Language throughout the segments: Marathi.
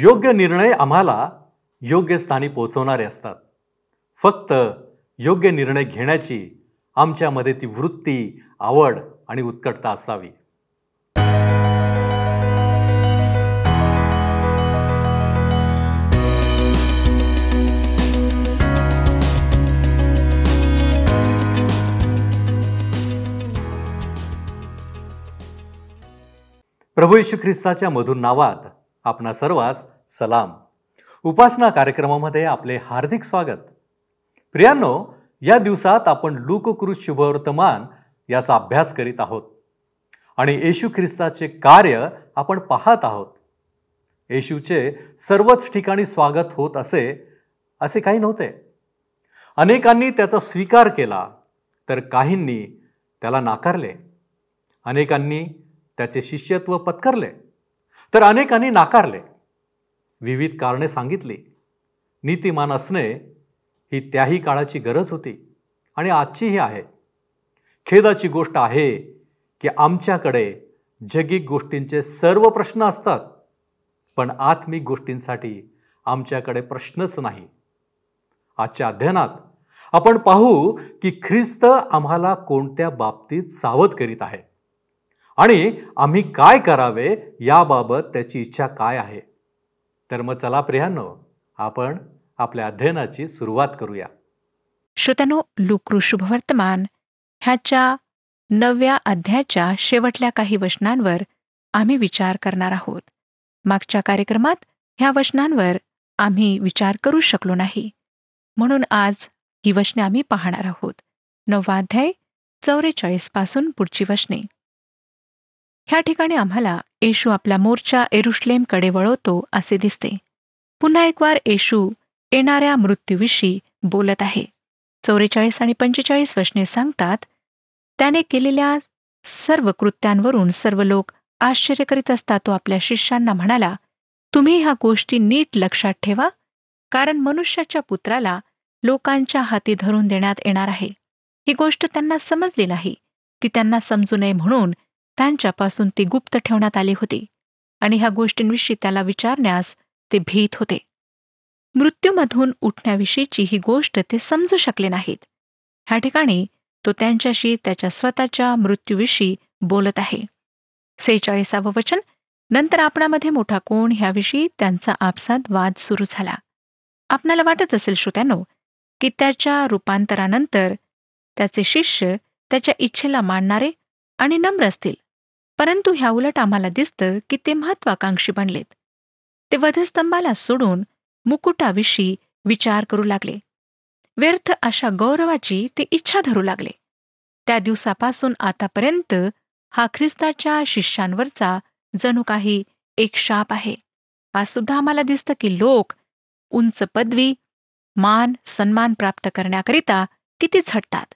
योग्य निर्णय आम्हाला योग्य स्थानी पोहोचवणारे असतात. फक्त योग्य निर्णय घेण्याची आमच्यामध्ये ती वृत्ती आवड आणि उत्कटता असावी. प्रभू येशू ख्रिस्ताच्या मधुर नावात आपणा सर्वांस सलाम. उपासना कार्यक्रमामध्ये आपले हार्दिक स्वागत. प्रियांनो या दिवसात आपण लोककृत शुभवर्तमान याचा अभ्यास करीत आहोत. आणि येशू ख्रिस्ताचे कार्य आपण पाहत आहोत. येशूचे सर्वच ठिकाणी स्वागत होत असे असे काही नव्हते. अनेकांनी त्याचा स्वीकार केला तर काहींनी त्याला नाकारले. अनेकांनी त्याचे शिष्यत्व पत्करले. तर अनेकांनी नाकारले. विविध कारणे सांगितली. नीतिमान असणे ही त्याही काळाची गरज होती आणि आजचीही आहे. खेदाची गोष्ट आहे की आमच्याकडे जगिक गोष्टींचे सर्व प्रश्न असतात पण आत्मिक गोष्टींसाठी आमच्याकडे प्रश्नच नाही. आजच्या अध्ययनात आपण पाहू की ख्रिस्त आम्हाला कोणत्या बाबतीत सावध करीत आहे. आणि आम्ही काय करावे याबाबत त्याची इच्छा काय आहे? तर मग चला प्रियांनो आपण आपल्या अध्ययनाची सुरुवात करूया. श्रोत्यानो लुकृशुभ वर्तमान ह्याच्या नवव्या अध्यायाच्या शेवटल्या काही वचनांवर आम्ही विचार करणार आहोत. मागच्या कार्यक्रमात ह्या वचनांवर आम्ही विचार करू शकलो नाही. म्हणून आज ही वचने आम्ही पाहणार आहोत. नववा अध्याय चौवेचाळीसपासून पुढची वचने. ह्या ठिकाणी आम्हाला येशू आपला मोर्चा एरुश्लेमकडे वळवतो असे दिसते. पुन्हा एक वार येशू येणाऱ्या मृत्यूविषयी बोलत आहे. चौवेचाळीस आणि पंचेचाळीस वचने सांगतात त्याने केलेल्या सर्व कृत्यांवरून सर्व लोक आश्चर्य करीत असता तो आपल्या शिष्यांना म्हणाला तुम्ही ह्या गोष्टी नीट लक्षात ठेवा कारण मनुष्याच्या पुत्राला लोकांच्या हाती धरून देण्यात येणार आहे. ही गोष्ट त्यांना समजली नाही. ती त्यांना समजू नये म्हणून त्यांच्यापासून ती गुप्त ठेवण्यात आली होती आणि ह्या गोष्टींविषयी त्याला विचारण्यास ते भीत होते. मृत्यूमधून उठण्याविषयीची ही गोष्ट ते समजू शकले नाहीत. ह्या ठिकाणी तो त्यांच्याशी त्याच्या स्वतःच्या मृत्यूविषयी बोलत आहे. सेहेचाळीसावं वचन नंतर आपणामध्ये मोठा कोण ह्याविषयी त्यांचा आपसात वाद सुरू झाला. आपणाला वाटत असेल श्रोत्यानो की त्याच्या रूपांतरानंतर त्याचे शिष्य त्याच्या इच्छेला मानणारे आणि नम्र असतील. परंतु ह्या उलट आम्हाला दिसतं की ते महत्वाकांक्षी बनलेत. ते वधस्तंभाला सोडून मुकुटाविषयी विचार करू लागले. व्यर्थ अशा गौरवाची ते इच्छा धरू लागले. त्या दिवसापासून आतापर्यंत हा ख्रिस्ताच्या शिष्यांवरचा जणू काही एक शाप आहे. आज सुद्धा आम्हाला दिसतं की लोक उंच पदवी मान सन्मान प्राप्त करण्याकरिता किती झटतात.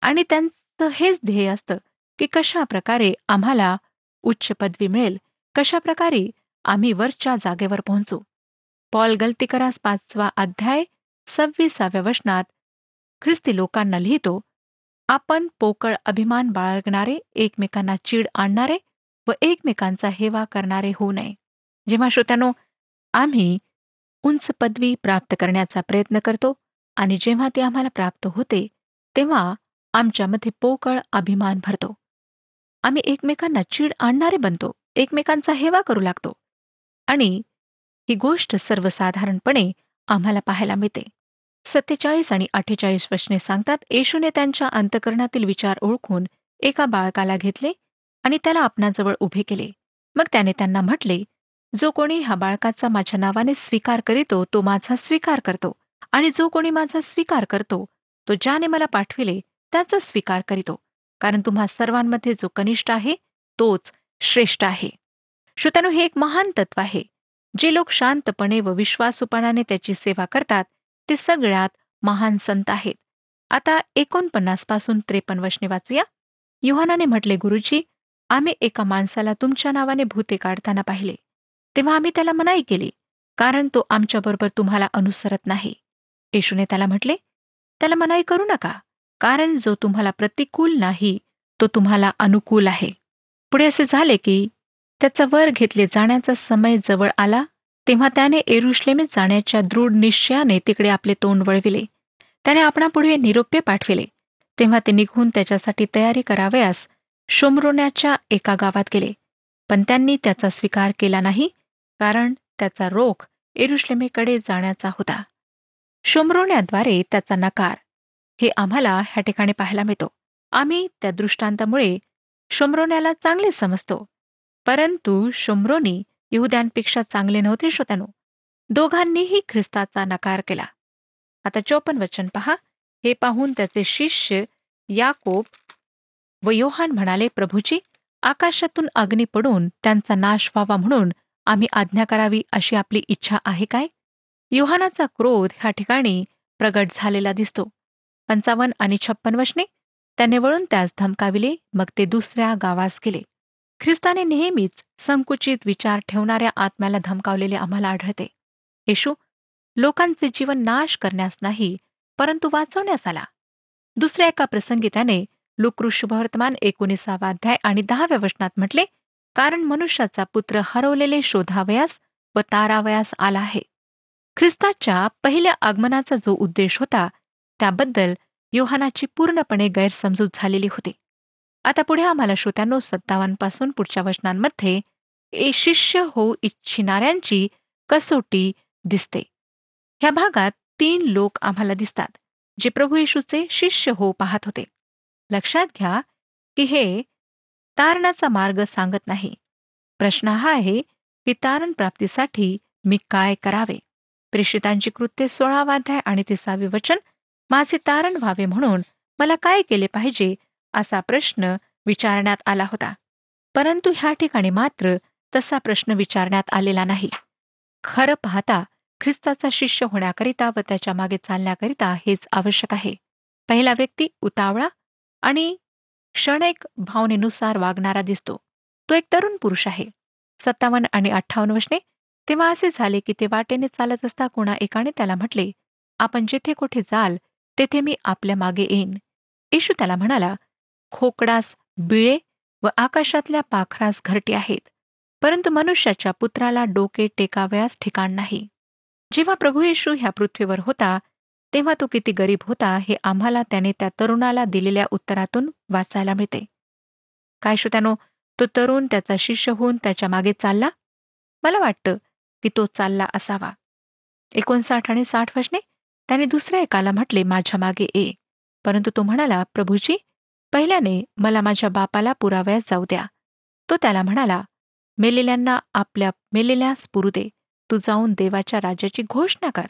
आणि त्यांचं हेच ध्येय असतं की कशा प्रकारे आम्हाला उच्च पदवी मिळेल. कशा प्रकारे आम्ही वरच्या जागेवर पोहोचू. पॉल गलतीकरास पाचवा अध्याय सव्वीसाव्या वचनात ख्रिस्ती लोकांना लिहितो आपण पोकळ अभिमान बाळगणारे एकमेकांना चीड आणणारे व एकमेकांचा हेवा करणारे होऊ नये. जेव्हा श्रोत्यानो आम्ही उंच पदवी प्राप्त करण्याचा प्रयत्न करतो आणि जेव्हा ती आम्हाला प्राप्त होते तेव्हा आमच्यामध्ये पोकळ अभिमान भरतो. आम्ही एकमेकांना चीड आणणारे बनतो एकमेकांचा हेवा करू लागतो. आणि ही गोष्ट सर्वसाधारणपणे आम्हाला पाहायला मिळते. सत्तेचाळीस आणि अठ्ठेचाळीस वचने सांगतात येशूने त्यांच्या अंतकरणातील विचार ओळखून एका बाळकाला घेतले आणि त्याला आपणाजवळ उभे केले. मग त्याने त्यांना म्हटले जो कोणी ह्या बाळकाचा माझ्या नावाने स्वीकार करीतो तो माझा स्वीकार करतो. आणि जो कोणी माझा स्वीकार करतो तो ज्याने मला पाठविले त्याचा स्वीकार करीतो. कारण तुम्हा सर्वांमध्ये जो कनिष्ठ आहे तोच श्रेष्ठ आहे. श्रोत्यानो हे एक महान तत्व आहे. जे लोक शांतपणे व विश्वासूपणाने त्याची सेवा करतात ते सगळ्यात महान संत आहेत. आता एकोणपन्नासपासून त्रेपन्न वशने वाचूया. युहानाने म्हटले गुरुजी आम्ही एका माणसाला तुमच्या नावाने भूते काढताना पाहिले. तेव्हा आम्ही त्याला मनाई केली कारण तो आमच्याबरोबर तुम्हाला अनुसरत नाही. येशूने त्याला म्हटले त्याला मनाई करू नका. कारण जो तुम्हाला प्रतिकूल नाही तो तुम्हाला अनुकूल आहे. पुढे असे झाले की त्याचा वर घेतले जाण्याचा समय जवळ आला तेव्हा त्याने एरुश्लेमेत जाण्याच्या दृढ निश्चयाने तिकडे आपले तोंड वळविले. त्याने आपणापुढे निरोप्य पाठविले. तेव्हा ते निघून त्याच्यासाठी तयारी करावयास शोमरोण्याच्या एका गावात गेले. पण त्यांनी त्याचा स्वीकार केला नाही कारण त्याचा रोख एरुश्लेमेकडे जाण्याचा होता. शोमरोण्याद्वारे त्याचा नकार हे आम्हाला ह्या ठिकाणी पाहायला मिळतो. आम्ही त्या दृष्टांतामुळे शोमरोण्याला चांगले समजतो. परंतु शोमरोनी यहुद्यांपेक्षा चांगले नव्हते श्रोत्यानो. दोघांनीही ख्रिस्ताचा नकार केला. आता चौपन वचन पहा. हे पाहून त्याचे शिष्य याकोब व योहान म्हणाले प्रभूजी आकाशातून अग्नी पडून त्यांचा नाश व्हावा म्हणून आम्ही आज्ञा करावी अशी आपली इच्छा आहे काय? योहानाचा क्रोध ह्या ठिकाणी प्रगट झालेला दिसतो. पंचावन्न आणि छप्पन वशने त्याने वळून त्यास धमकाविले मग ते दुसऱ्या गावास गेले. ख्रिस्ताने नेहमीच संकुचित विचार ठेवणाऱ्या आत्म्याला धमकावलेले आम्हाला आढळते. येशू लोकांचे जीवन नाश करण्यास नाही परंतु वाचवण्यास आला. दुसऱ्या एका प्रसंगी त्याने लुकृशुभवर्तमान एकोणीसावा अध्याय आणि दहाव्या वचनात म्हटले कारण मनुष्याचा पुत्र हरवलेले शोधावयास व तारावयास आला आहे. ख्रिस्ताच्या पहिल्या आगमनाचा जो उद्देश होता त्याबद्दल योहानाची पूर्णपणे गैरसमजूत झालेली होती. आता पुढे आम्हाला श्रोत्यांनो सत्तावांपासून पुढच्या वचनांमध्ये ए शिष्य होऊ इच्छिणाऱ्यांची कसोटी दिसते. ह्या भागात तीन लोक आम्हाला दिसतात जे प्रभू येशूचे शिष्य हो पाहत होते. लक्षात घ्या की हे तारणाचा मार्ग सांगत नाही. प्रश्न हा आहे की तारण प्राप्तीसाठी मी काय करावे? प्रेषितांची कृत्ये सोळावाध्याय आणि तिसावे वचन माझे तारण व्हावे म्हणून मला काय केले पाहिजे असा प्रश्न विचारण्यात आला होता. परंतु ह्या ठिकाणी मात्र तसा प्रश्न विचारण्यात आलेला नाही. खरं पाहता ख्रिस्ताचा शिष्य होण्याकरिता व त्याच्यामागे चालण्याकरिता हेच आवश्यक आहे. पहिला व्यक्ती उतावळा आणि क्षणिक भावनेनुसार वागणारा दिसतो. तो एक तरुण पुरुष आहे. सत्तावन्न आणि अठ्ठावन्न वशने तेव्हा असे झाले की ते वाटेने चालत असता कोणा एकाने त्याला म्हटले आपण जिथे कुठे जाल तेथे मी आपल्या मागे येईन. येशू त्याला म्हणाला खोकडास बिळे व आकाशातल्या पाखरास घरटी आहेत परंतु मनुष्याच्या पुत्राला डोके टेकाव्यास ठिकाण नाही. जेव्हा प्रभू येशू ह्या पृथ्वीवर होता तेव्हा तो किती गरीब होता हे आम्हाला त्याने त्या तरुणाला दिलेल्या उत्तरातून वाचायला मिळते. काय श्रोत्यानो तो तरुण त्याचा शिष्य होऊन त्याच्यामागे चालला? मला वाटतं की तो चालला असावा. एकोणसाठ आणि साठ वशने त्याने दुसऱ्या एकाला म्हटले माझ्या मागे ये. परंतु तो म्हणाला प्रभूजी पहिल्याने मला माझ्या बापाला पुराव्यास जाऊ द्या. तो त्याला म्हणाला मेलेल्यांना आपल्या मेलेल्यास पुरू दे. तू जाऊन देवाच्या राज्याची घोषणा कर.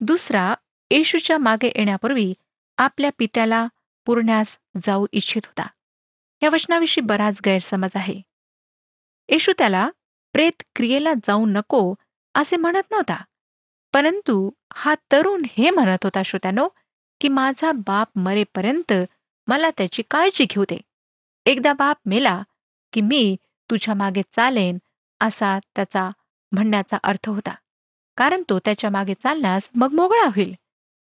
दुसरा येशूच्या मागे येण्यापूर्वी आपल्या पित्याला पुरण्यास जाऊ इच्छित होता. या वचनाविषयी बराच गैरसमज आहे. येशू त्याला प्रेत क्रियेला जाऊ नको असे म्हणत नव्हता. परंतु हा तरुण हे म्हणत होता श्रोत्यानो की माझा बाप मरेपर्यंत मला त्याची काळजी घेऊ दे. एकदा बाप मेला की मी तुझ्या मागे चालेन असा त्याचा म्हणण्याचा अर्थ होता. कारण तो त्याच्यामागे चालण्यास मग मोगळा होईल.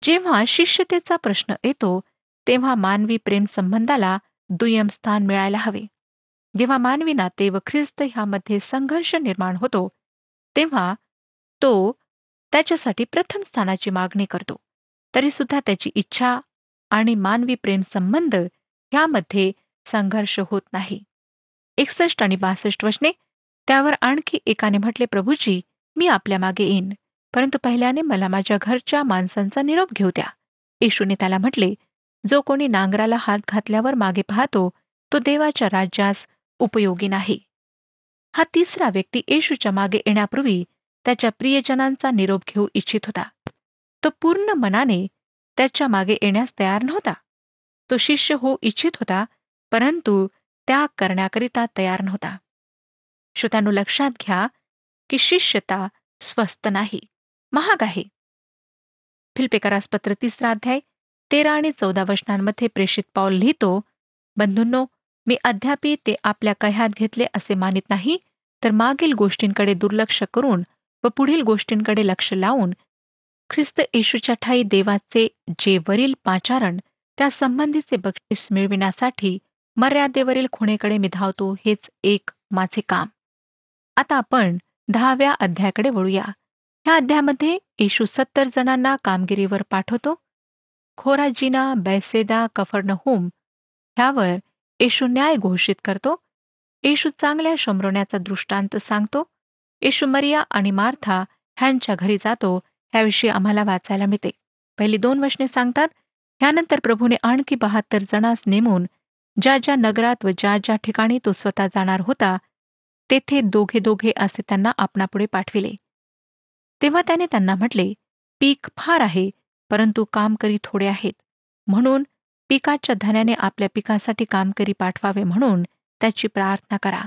जेव्हा शिष्यतेचा प्रश्न येतो तेव्हा मानवी प्रेम संबंधाला दुय्यम स्थान मिळायला हवे. जेव्हा मानवी नाते व ख्रिस्त ह्यामध्ये संघर्ष निर्माण होतो तेव्हा तो त्याच्यासाठी प्रथम स्थानाची मागणी करतो. तरी सुद्धा त्याची इच्छा आणि मानवी प्रेम संबंध ह्यामध्ये संघर्ष होत नाही. एकसष्ट आणि बासष्ट वचने त्यावर आणखी एकाने म्हटले प्रभूजी मी आपल्या मागे येईन. परंतु पहिल्याने मला माझ्या घरच्या माणसांचा निरोप घेऊ द्या. येशूने त्याला म्हटले जो कोणी नांगराला हात घातल्यावर मागे पाहतो तो देवाच्या राज्यास उपयोगी नाही. हा तिसरा व्यक्ती येशूच्या मागे येण्यापूर्वी त्याच्या प्रियजनांचा निरोप घेऊ इच्छित होता. तो पूर्ण मनाने त्याच्यामागे येण्यास तयार नव्हता. तो शिष्य होऊ इच्छित होता परंतु त्याग करण्याकरिता तयार नव्हता. श्रोत्यानु लक्षात घ्या की शिष्यता स्वस्त नाही महाग आहे. फिल्पेकरास पत्र तिसरा अध्याय तेरा आणि चौदा वचनांमध्ये प्रेषित पाऊल लिहितो बंधूंनो मी अद्यापी ते आपल्या कह्यात घेतले असे मानित नाही तर मागील गोष्टींकडे दुर्लक्ष करून व पुढील गोष्टींकडे लक्ष लावून ख्रिस्त येशूच्या ठाई देवाचे जे वरील पाचारण त्या संबंधीचे बक्षीस मिळविण्यासाठी मर्यादेवरील खुणेकडे मी धावतो हेच एक माझे काम. आता आपण दहाव्या अध्यायाकडे वळूया. ह्या अध्यायामध्ये येशू सत्तर जणांना कामगिरीवर पाठवतो. खोराजीना बैसेदा कफर्नहोम ह्यावर येशू न्याय घोषित करतो. येशू चांगल्या शंभरण्याचा दृष्टांत सांगतो. येशू मरिया आणि मार्था ह्यांच्या घरी जातो ह्याविषयी आम्हाला वाचायला मिळते. पहिली दोन वचने सांगतात ह्यानंतर प्रभूने आणखी बहात्तर जणांस नेमून ज्या ज्या नगरात व ज्या ज्या ठिकाणी तो स्वतः जाणार होता तेथे दोघे दोघे असे त्यांना आपणापुढे पाठविले. तेव्हा त्याने त्यांना म्हटले पीक फार आहे परंतु कामकरी थोडे आहेत. म्हणून पिकाच्या धन्याने आपल्या पिकासाठी कामकरी पाठवावे म्हणून त्याची प्रार्थना करा.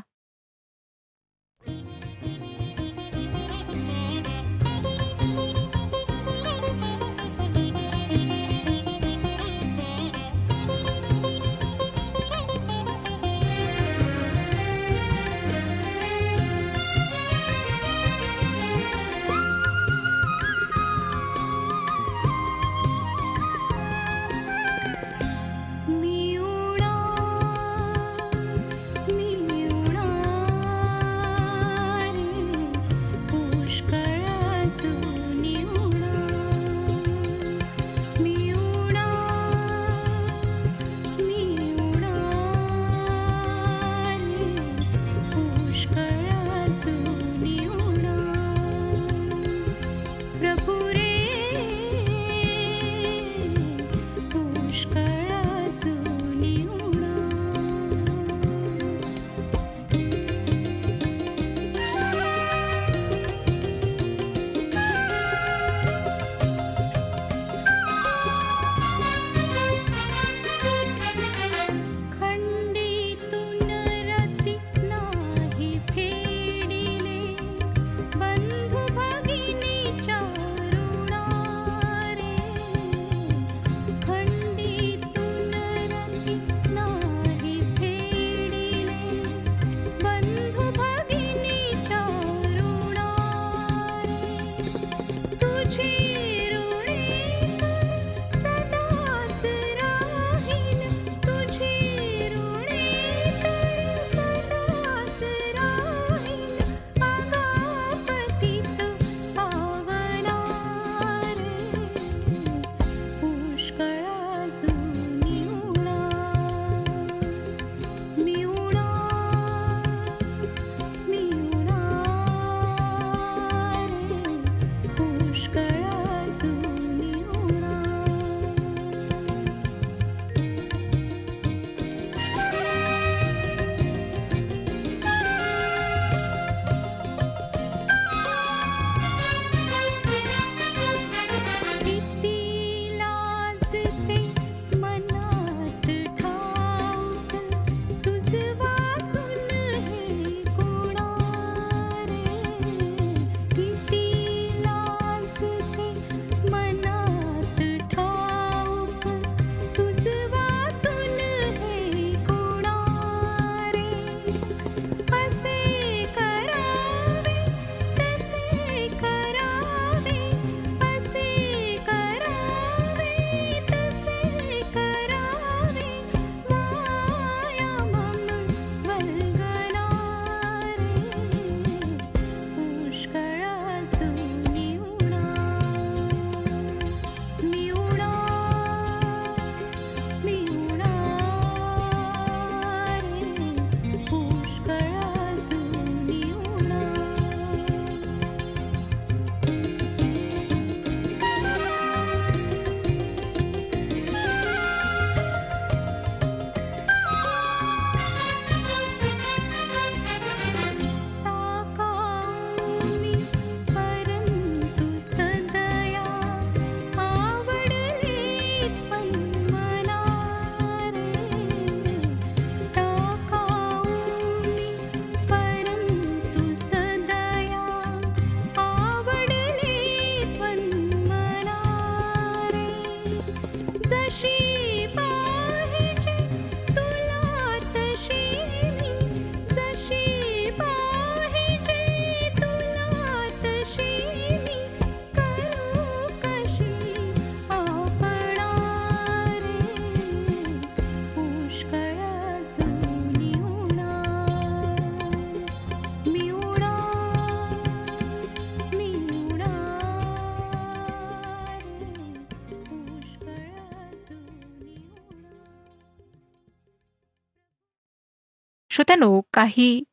श्रोत्यानो काही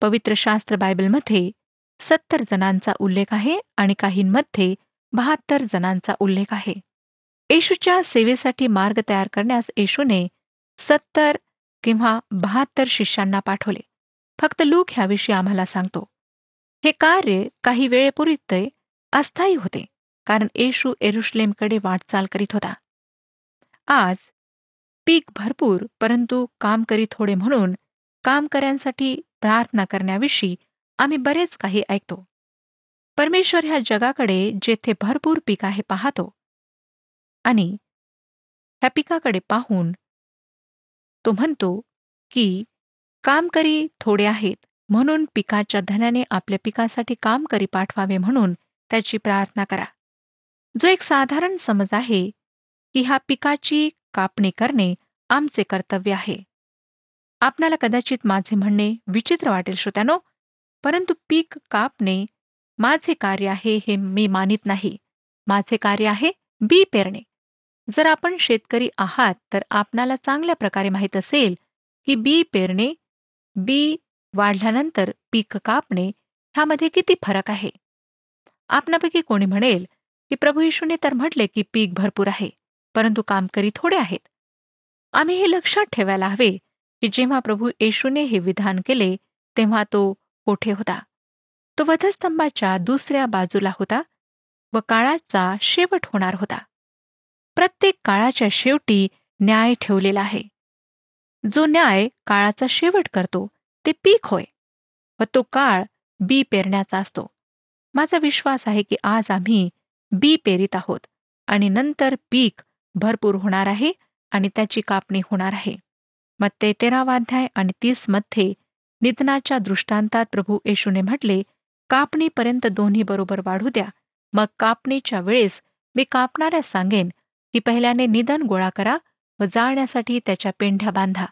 पवित्र शास्त्र बायबलमध्ये सत्तर जणांचा उल्लेख आहे आणि काहींमध्ये बहात्तर जणांचा उल्लेख आहे. येशूच्या सेवेसाठी मार्ग तयार करण्यास येशूने सत्तर किंवा बहात्तर शिष्यांना पाठवले. फक्त लूक ह्याविषयी आम्हाला सांगतो. हे कार्य काही वेळेपूर्वी अस्थायी होते कारण येशू एरुश्लेमकडे वाटचाल करीत होता. आज पीक भरपूर परंतु काम करी थोडे म्हणून कामकऱ्यांसाठी प्रार्थना करण्याविषयी आम्ही बरेच काही ऐकतो. परमेश्वर ह्या जगाकडे जेथे भरपूर पीक आहे पाहतो. आणि ह्या पिकाकडे पाहून तो म्हणतो की कामकरी थोडे आहेत म्हणून पिकाच्या धनाने आपल्या पिकासाठी कामकरी पाठवावे म्हणून त्याची प्रार्थना करा. जो एक साधारण समज आहे की ह्या पिकाची कापणी करणे आमचे कर्तव्य आहे. आपणाला कदाचित माझे म्हणणे विचित्र वाटेल श्रोत्यानो. परंतु पीक कापणे माझे कार्य आहे हे मी मानित नाही. माझे कार्य आहे बी पेरणे. जर आपण शेतकरी आहात तर आपणाला चांगल्या प्रकारे माहीत असेल की बी पेरणे बी वाढल्यानंतर पीक कापणे ह्यामध्ये किती फरक आहे? आपणापैकी कोणी म्हणेल की प्रभू येशूने तर म्हटले की पीक भरपूर आहे परंतु कामकरी थोडे आहेत. आम्ही हे लक्षात ठेवायला हवे की जेव्हा प्रभू येशूने हे विधान केले तेव्हा तो कोठे होता? तो वधस्तंभाच्या दुसऱ्या बाजूला होता व काळाचा शेवट होणार होता. प्रत्येक काळाच्या शेवटी न्याय ठेवलेला आहे. जो न्याय काळाचा शेवट करतो ते पीक होय व तो काळ बी पेरण्याचा असतो. माझा विश्वास आहे की आज आम्ही बी पेरीत आहोत आणि नंतर पीक भरपूर होणार आहे आणि त्याची कापणी होणार आहे. मग तेरावाध्याय आणि तीसमध्ये निधनाच्या दृष्टांतात प्रभू येशूने म्हटले कापणीपर्यंत दोन्ही बरोबर वाढू द्या. मग कापणीच्या वेळेस मी कापणाऱ्या सांगेन की पहिल्याने निधन गोळा करा व जाळण्यासाठी त्याच्या पेंढ्या बांधा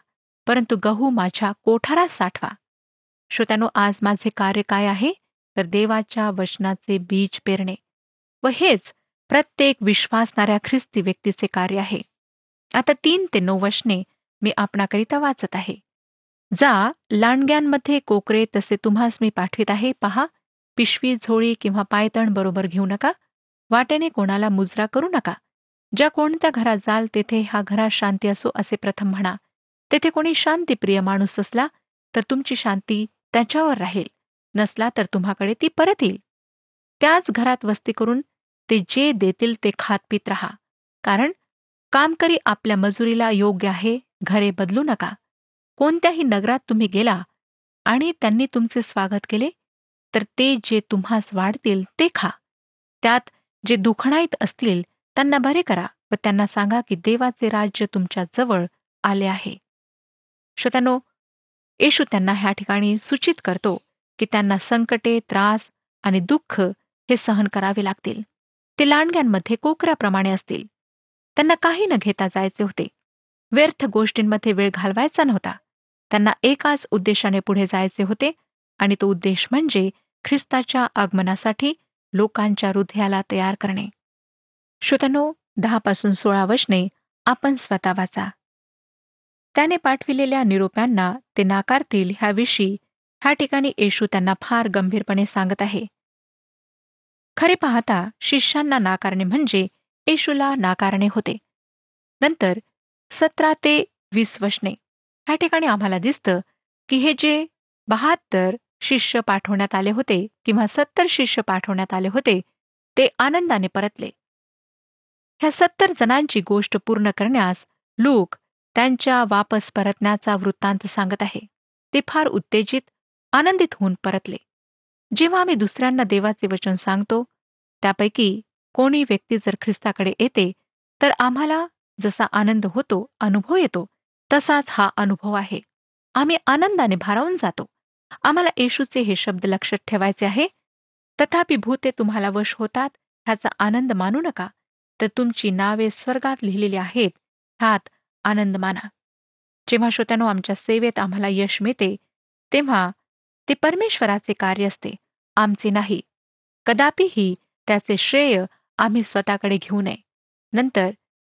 परंतु गहू माझ्या कोठारात साठवा. श्रोत्यानो आज माझे कार्य काय आहे? तर देवाच्या वचनाचे बीज पेरणे. व हेच प्रत्येक विश्वासणाऱ्या ख्रिस्ती व्यक्तीचे कार्य आहे. आता तीन ते नऊ वचने मी आपणाकरिता वाचत आहे. जा लांडग्यांमध्ये कोकरे तसे तुम्हास मी पाठवित आहे. पहा पिशवी झोळी किंवा पायतण बरोबर घेऊ नका. वाटेने कोणाला मुजरा करू नका. ज्या कोणत्या घरात जाल तेथे हा घरात शांती असो असे प्रथम म्हणा. तेथे कोणी शांतीप्रिय माणूस असला तर तुमची शांती त्याच्यावर राहील. नसला तर तुम्हाकडे ती परत येईल. त्याच घरात वस्ती करून ते जे देतील ते खात पित राहा. कारण कामकरी आपल्या मजुरीला योग्य आहे घरे बदलू नका. कोणत्याही नगरात तुम्ही गेला आणि त्यांनी तुमचे स्वागत केले तर ते जे तुम्हास वाढतील ते खा. त्यात जे दुखणाईत असतील त्यांना बरे करा व त्यांना सांगा की देवाचे राज्य तुमच्या जवळ आले आहे. श्रोत्यानो येशू त्यांना ह्या ठिकाणी सूचित करतो की त्यांना संकटे त्रास आणि दुःख हे सहन करावे लागतील. ते लांडग्यांमध्ये कोकऱ्याप्रमाणे असतील. त्यांना काही न घेता जायचे होते. व्यर्थ गोष्टींमध्ये वेळ घालवायचा नव्हता. त्यांना एकाच उद्देशाने पुढे जायचे होते आणि तो उद्देश म्हणजे ख्रिस्ताच्या आगमनासाठी लोकांच्या हृदयाला तयार करणे. श्रोतनो दहापासून सोळा वशने आपण स्वतः वाचा. त्याने पाठविलेल्या निरोप्यांना ते नाकारतील ह्याविषयी ह्या ठिकाणी येशू त्यांना फार गंभीरपणे सांगत आहे. खरे पाहता शिष्यांना नाकारणे म्हणजे येशूला नाकारणे होते. नंतर सतरा ते वीस वशने ह्या ठिकाणी आम्हाला दिसतं की हे जे बहात्तर शिष्य पाठवण्यात आले होते किंवा सत्तर शिष्य पाठवण्यात आले होते ते आनंदाने परतले. ह्या सत्तर जणांची गोष्ट पूर्ण करण्यास लोक त्यांच्या वापस परतण्याचा वृत्तांत सांगत आहे. ते फार उत्तेजित आनंदित होऊन परतले. जेव्हा आम्ही दुसऱ्यांना देवाचे वचन सांगतो त्यापैकी कोणी व्यक्ती जर ख्रिस्ताकडे येते तर आम्हाला जसा आनंद होतो अनुभव येतो तसाच हा अनुभव आहे. आम्ही आनंदाने भारावून जातो. आम्हाला येशूचे हे शब्द लक्षात ठेवायचे आहे तथापि भूते तुम्हाला वश होतात ह्याचा आनंद मानू नका. तर तुमची नावे स्वर्गात लिहिलेली आहेत ह्यात आनंद माना. जेव्हा श्रोत्यानो आमच्या सेवेत आम्हाला यश मिळते तेव्हा ते परमेश्वराचे कार्य असते आमचे नाही. कदापिही त्याचे श्रेय आम्ही स्वतःकडे घेऊ नये. नंतर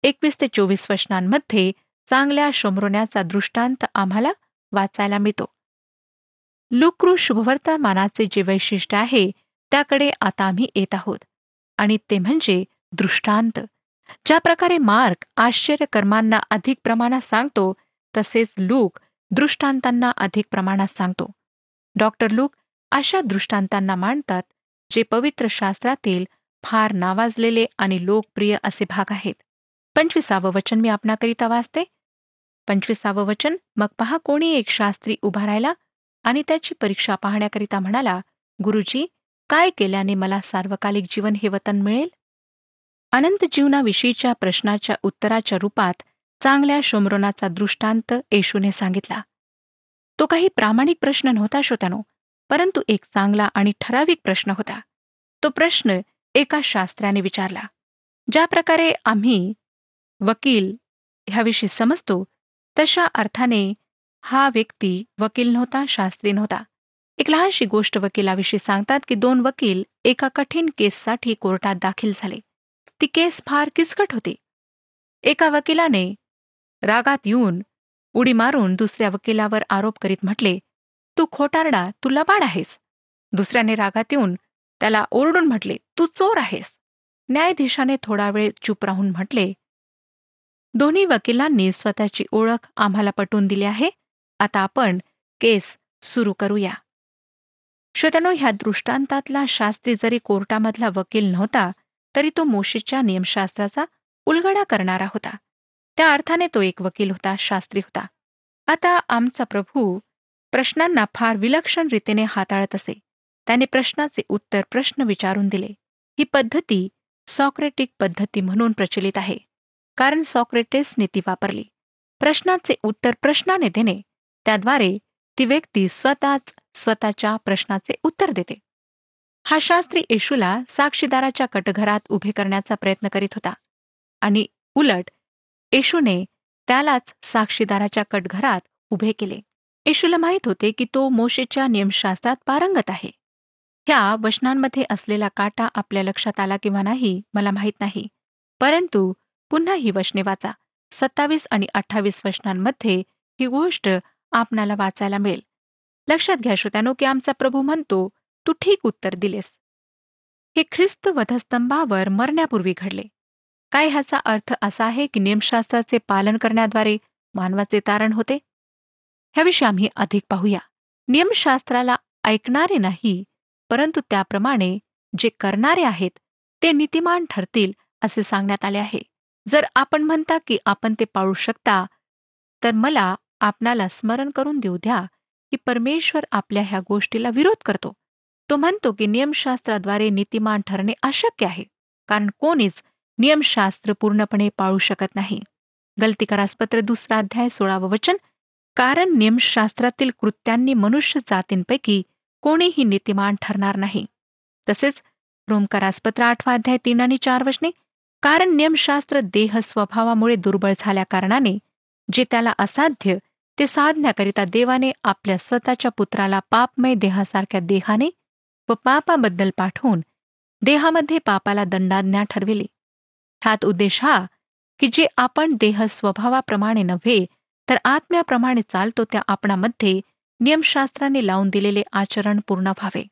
एकवीस ते चोवीस वचनांमध्ये चांगल्या शोमरोण्याचा दृष्टांत आम्हाला वाचायला मिळतो. लुक्रू शुभवर्तमानाचे जे वैशिष्ट्य आहे त्याकडे आता आम्ही येत आहोत. आणि ते म्हणजे दृष्टांत. ज्या प्रकारे मार्क आश्चर्यकर्मांना अधिक प्रमाणात सांगतो तसेच लूक दृष्टांतांना अधिक प्रमाणात सांगतो. डॉक्टर लूक अशा दृष्टांतांना मांडतात जे पवित्र शास्त्रातील फार नावाजलेले आणि लोकप्रिय असे भाग आहेत. पंचवीसावं वचन मी आपणाकरिता वाचते. पंचवीसावं वचन मग पहा कोणी एक शास्त्री उभा राहिला आणि त्याची परीक्षा पाहण्याकरिता म्हणाला गुरुजी काय केल्याने मला सार्वकालिक जीवन हे वतन मिळेल? अनंत जीवनाविषयीच्या प्रश्नाच्या उत्तराच्या रूपात चांगल्या शोमरोनाचा दृष्टांत येशूने सांगितला. तो काही प्रामाणिक प्रश्न नव्हता श्रोत्यानो परंतु एक चांगला आणि ठराविक प्रश्न होता. तो प्रश्न एका शास्त्राने विचारला ज्या प्रकारे आम्ही वकील ह्याविषयी समजतो तशा अर्थाने हा व्यक्ती वकील नव्हता शास्त्री नव्हता. एक लहानशी गोष्ट वकिलाविषयी सांगतात की दोन वकील एका कठीण केससाठी कोर्टात दाखल झाले. ती केस फार किचकट होती. एका वकिलाने रागात येऊन उडी मारून दुसऱ्या वकिलावर आरोप करीत म्हटले तू खोटारडा तू लबाड आहेस. दुसऱ्याने रागात येऊन त्याला ओरडून म्हटले तू चोर आहेस. न्यायाधीशाने थोडा वेळ चूप राहून म्हटले दोन्ही वकिलांनी स्वतःची ओळख आम्हाला पटवून दिली आहे. आता आपण केस सुरू करूया. श्रोत्यानो ह्या दृष्टांतातला शास्त्री जरी कोर्टामधला वकील नव्हता तरी तो मोशीच्या नियमशास्त्राचा उलगडा करणारा होता. त्या अर्थाने तो एक वकील होता शास्त्री होता. आता आमचा प्रभू प्रश्नांना फार विलक्षण रीतीने हाताळत असे. त्याने प्रश्नाचे उत्तर प्रश्न विचारून दिले. ही पद्धती सॉक्रेटिक पद्धती म्हणून प्रचलित आहे. कारण सॉक्रेटिसने ती वापरली. प्रश्नाचे उत्तर प्रश्नाने देणे. त्याद्वारे ती व्यक्ती स्वतःच स्वतःच्या प्रश्नाचे उत्तर देते. हा शास्त्री येशूला साक्षीदाराच्या कटघरात उभे करण्याचा प्रयत्न करीत होता. आणि उलट येशूने त्यालाच साक्षीदाराच्या कटघरात उभे केले. येशूला माहीत होते की तो मोशेच्या नियमशास्त्रात पारंगत आहे. ह्या वचनांमध्ये असलेला काटा आपल्या लक्षात आला किंवा नाही मला माहीत नाही. परंतु पुन्हा ही वचने वाचा. सत्तावीस आणि अठ्ठावीस वचनांमध्ये ही गोष्ट आपणाला वाचायला मिळेल. लक्षात घ्या श्रोत्यानो की आमचा प्रभू म्हणतो तू ठीक उत्तर दिलेस. हे ख्रिस्त वधस्तंभावर मरण्यापूर्वी घडले. काय ह्याचा अर्थ असा आहे की नियमशास्त्राचे पालन करण्याद्वारे मानवाचे तारण होते? ह्याविषयी आम्ही अधिक पाहूया. नियमशास्त्राला ऐकणारे नाही परंतु त्याप्रमाणे जे करणारे आहेत ते नीतिमान ठरतील असे सांगण्यात आले आहे. जर आपण म्हणता की आपण ते पाळू शकता तर मला आपणाला स्मरण करून देऊ द्या की परमेश्वर आपल्या ह्या गोष्टीला विरोध करतो. तो म्हणतो की नियमशास्त्राद्वारे नीतिमान ठरणे अशक्य आहे कारण कोणीच नियमशास्त्र पूर्णपणे पाळू शकत नाही. गलतीकारासपत्र दुसरा अध्याय सोळावं वचन कारण नियमशास्त्रातील कृत्यांनी मनुष्य जातींपैकी कोणीही नीतिमान ठरणार नाही. तसेच रोमकारासपत्र आठवा अध्याय तीन आणि चार वचने कारण नियमशास्त्र देह स्वभावामुळे दुर्बळ झाल्याकारणाने जे त्याला असाध्य ते साधण्याकरिता देवाने आपल्या स्वतःच्या पुत्राला पापमय देहासारख्या देहाने व पापाबद्दल पाठवून देहामध्ये पापाला दंडाज्ञा ठरविले. ह्यात उद्देश हा की जे आपण देह स्वभावाप्रमाणे नव्हे तर आत्म्याप्रमाणे चालतो त्या आपणामध्ये नियमशास्त्राने लावून दिलेले आचरण पूर्ण व्हावे.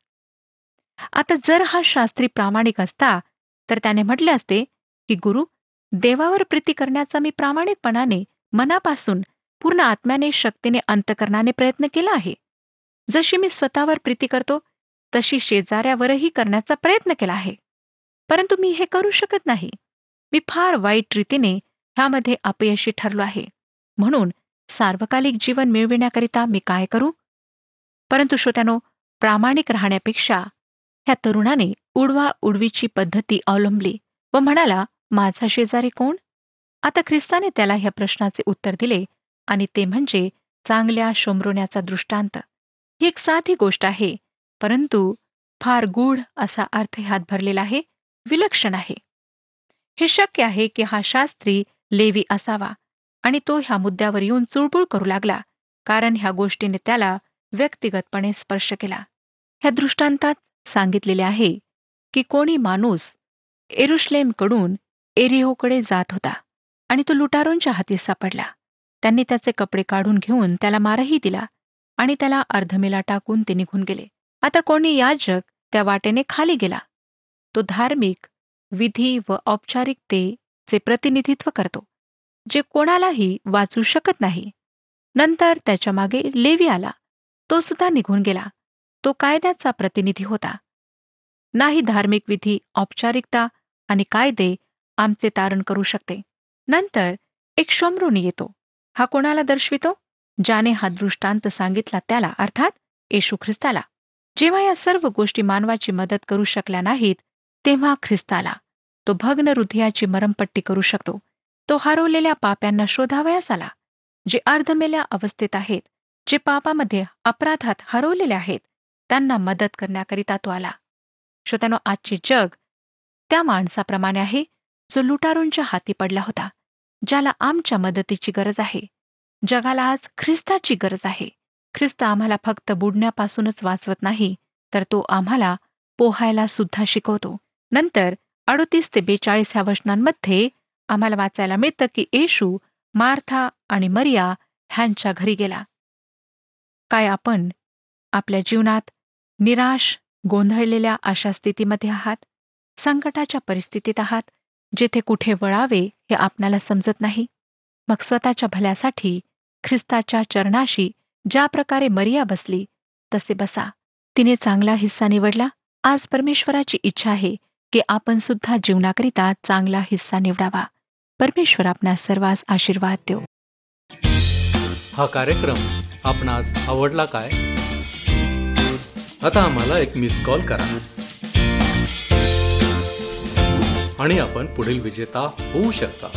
आता जर हा शास्त्री प्रामाणिक असता तर त्याने म्हटले असते की गुरु देवावर प्रीती करण्याचा मी प्रामाणिकपणाने मनापासून पूर्ण आत्म्याने शक्तीने अंतकरणाने प्रयत्न केला आहे. जशी मी स्वतःवर प्रीती करतो तशी शेजाऱ्यावरही करण्याचा प्रयत्न केला आहे. परंतु मी हे करू शकत नाही. मी फार वाईट रीतीने ह्यामध्ये अपयशी ठरलो आहे. म्हणून सार्वकालिक जीवन मिळविण्याकरिता मी काय करू? परंतु श्रोत्यानो प्रामाणिक राहण्यापेक्षा ह्या तरुणाने उडवा उडवीची पद्धती अवलंबली व म्हणाला माझा शेजारी कोण? आता ख्रिस्ताने त्याला ह्या प्रश्नाचे उत्तर दिले आणि ते म्हणजे चांगल्या शोमरुण्याचा दृष्टांत. ही एक साधी गोष्ट आहे परंतु फार गूढ असा अर्थ ह्यात भरलेला आहे विलक्षण आहे. हे शक्य आहे की हा शास्त्री लेवी असावा आणि तो ह्या मुद्द्यावर येऊन चुळबुळ करू लागला कारण ह्या गोष्टीने त्याला व्यक्तिगतपणे स्पर्श केला. ह्या दृष्टांतात सांगितलेले आहे की कोणी माणूस एरुश्लेमकडून एरिहोकडे जात होता आणि तो लुटारूंच्या हाती सापडला. त्यांनी त्याचे कपडे काढून घेऊन त्याला मारही दिला आणि त्याला अर्धमेला टाकून ते निघून गेले. आता कोणी याजक त्या वाटेने खाली गेला. तो धार्मिक विधी व औपचारिकतेचे प्रतिनिधित्व करतो जे कोणालाही वाचू शकत नाही. नंतर त्याच्यामागे लेवी आला. तो सुद्धा निघून गेला. तो कायद्याचा प्रतिनिधी होता. नाही धार्मिक विधी औपचारिकता आणि कायदे आमचे तारण करू शकते. नंतर एक शोमरोनी येतो. हा कोणाला दर्शवितो? ज्याने हा दृष्टांत सांगितला त्याला अर्थात येशू ख्रिस्ताला. जेव्हा या सर्व गोष्टी मानवाची मदत करू शकल्या नाहीत तेव्हा ख्रिस्ताला. तो भग्न हृदयाची मरमपट्टी करू शकतो. तो हरवलेल्या पाप्यांना शोधावयास आला. जे अर्धमेल्या अवस्थेत आहेत जे पापामध्ये अपराधात हरवलेले आहेत त्यांना मदत करण्याकरिता तो आला. श्रोत्यानो आजचे जग त्या माणसाप्रमाणे आहे जो लुटारूंच्या हाती पडला होता ज्याला आमच्या मदतीची गरज आहे. जगाला आज ख्रिस्ताची गरज आहे. ख्रिस्त आम्हाला फक्त बुडण्यापासूनच वाचवत नाही तर तो आम्हाला पोहायला सुद्धा शिकवतो. नंतर अडोतीस ते बेचाळीस ह्या वचनांमध्ये आम्हाला वाचायला मिळतं की येशू मार्था आणि मरिया ह्यांच्या घरी गेला. काय आपण आपल्या जीवनात निराश गोंधळलेल्या अशा स्थितीमध्ये आहात? संकटाच्या परिस्थितीत आहात? जेथे कुठे वळावे हे आपणाला समजत नाही. मग स्वतःच्या भल्यासाठी ख्रिस्ताच्या चरणाशी ज्या प्रकारे मरिया बसली तसे बसा. तिने चांगला हिस्सा निवडला. आज परमेश्वराची इच्छा आहे की आपण सुद्धा जीवनाकरिता चांगला हिस्सा निवडावा. परमेश्वर आपणास सर्वांस आशीर्वाद देऊ हा कार्यक्रम आपणास आवडला काय? आता आम्हाला एक मिस कॉल करा. आणि आपण पुढील विजेता होऊ शकता.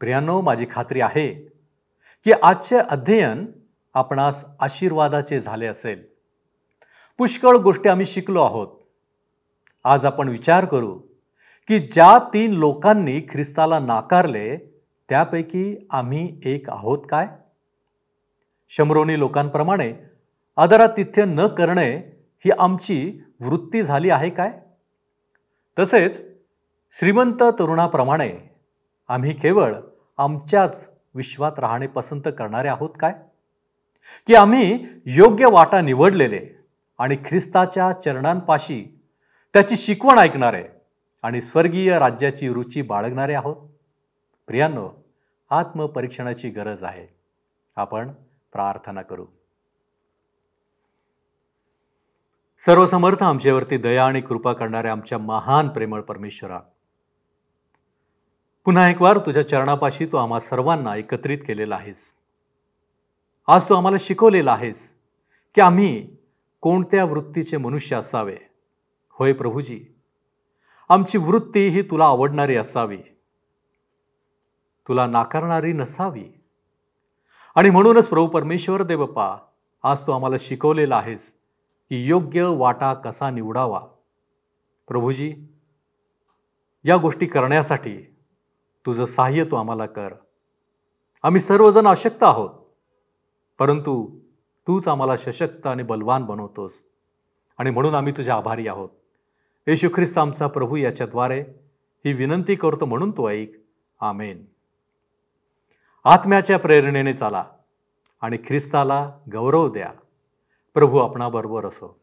प्रियानो माझी खात्री आहे की आजचे अध्ययन आपणास आशीर्वादाचे झाले असेल. पुष्कळ गोष्टी आम्ही शिकलो आहोत. आज आपण विचार करू की ज्या तीन लोकांनी ख्रिस्ताला नाकारले त्यापैकी आम्ही एक आहोत काय? शंभरोनी लोकांप्रमाणे आदरातिथ्य न करणे ही आमची वृत्ती झाली आहे काय? तसेच श्रीमंत तरुणाप्रमाणे आम्ही केवळ आमच्याच विश्वात राहणे पसंत करणारे आहोत काय? की आम्ही योग्य वाटा निवडलेले आणि ख्रिस्ताच्या चरणांपाशी त्याची शिकवण ऐकणारे आणि स्वर्गीय राज्याची रुची बाळगणारे आहोत? प्रियांनो आत्मपरीक्षणाची गरज आहे. आपण प्रार्थना करू. सर्वसमर्थ आमच्यावरती दया आणि कृपा करणाऱ्या आमच्या महान प्रेमळ परमेश्वरा. पुन्हा एक वार तुझ्या चरणापाशी तू आम्हा सर्वांना एकत्रित केलेला आहेस. आज तू आम्हाला शिकवलेला आहेस की आम्ही कोणत्या वृत्तीचे मनुष्य असावे. होय प्रभूजी आमची वृत्ती ही तुला आवडणारी असावी. तुला नाकारणारी नसावी. आणि म्हणूनच प्रभू परमेश्वर देवप्पा आज तू आम्हाला शिकवलेला आहेस. की योग्य वाटा कसा निवडावा? प्रभूजी या गोष्टी करण्यासाठी तुझं सहाय्य तू आम्हाला कर. आम्ही सर्वजण अशक्त आहोत परंतु तूच आम्हाला सशक्त आणि बलवान बनवतोस आणि म्हणून आम्ही तुझ्या आभारी आहोत. येशू ख्रिस्त आमचा प्रभू याच्याद्वारे ही विनंती करतो म्हणून तो ऐक. आमेन. आत्म्याच्या प्रेरणेने चाला आणि ख्रिस्ताला गौरव द्या. प्रभू आपणाबरोबर असो.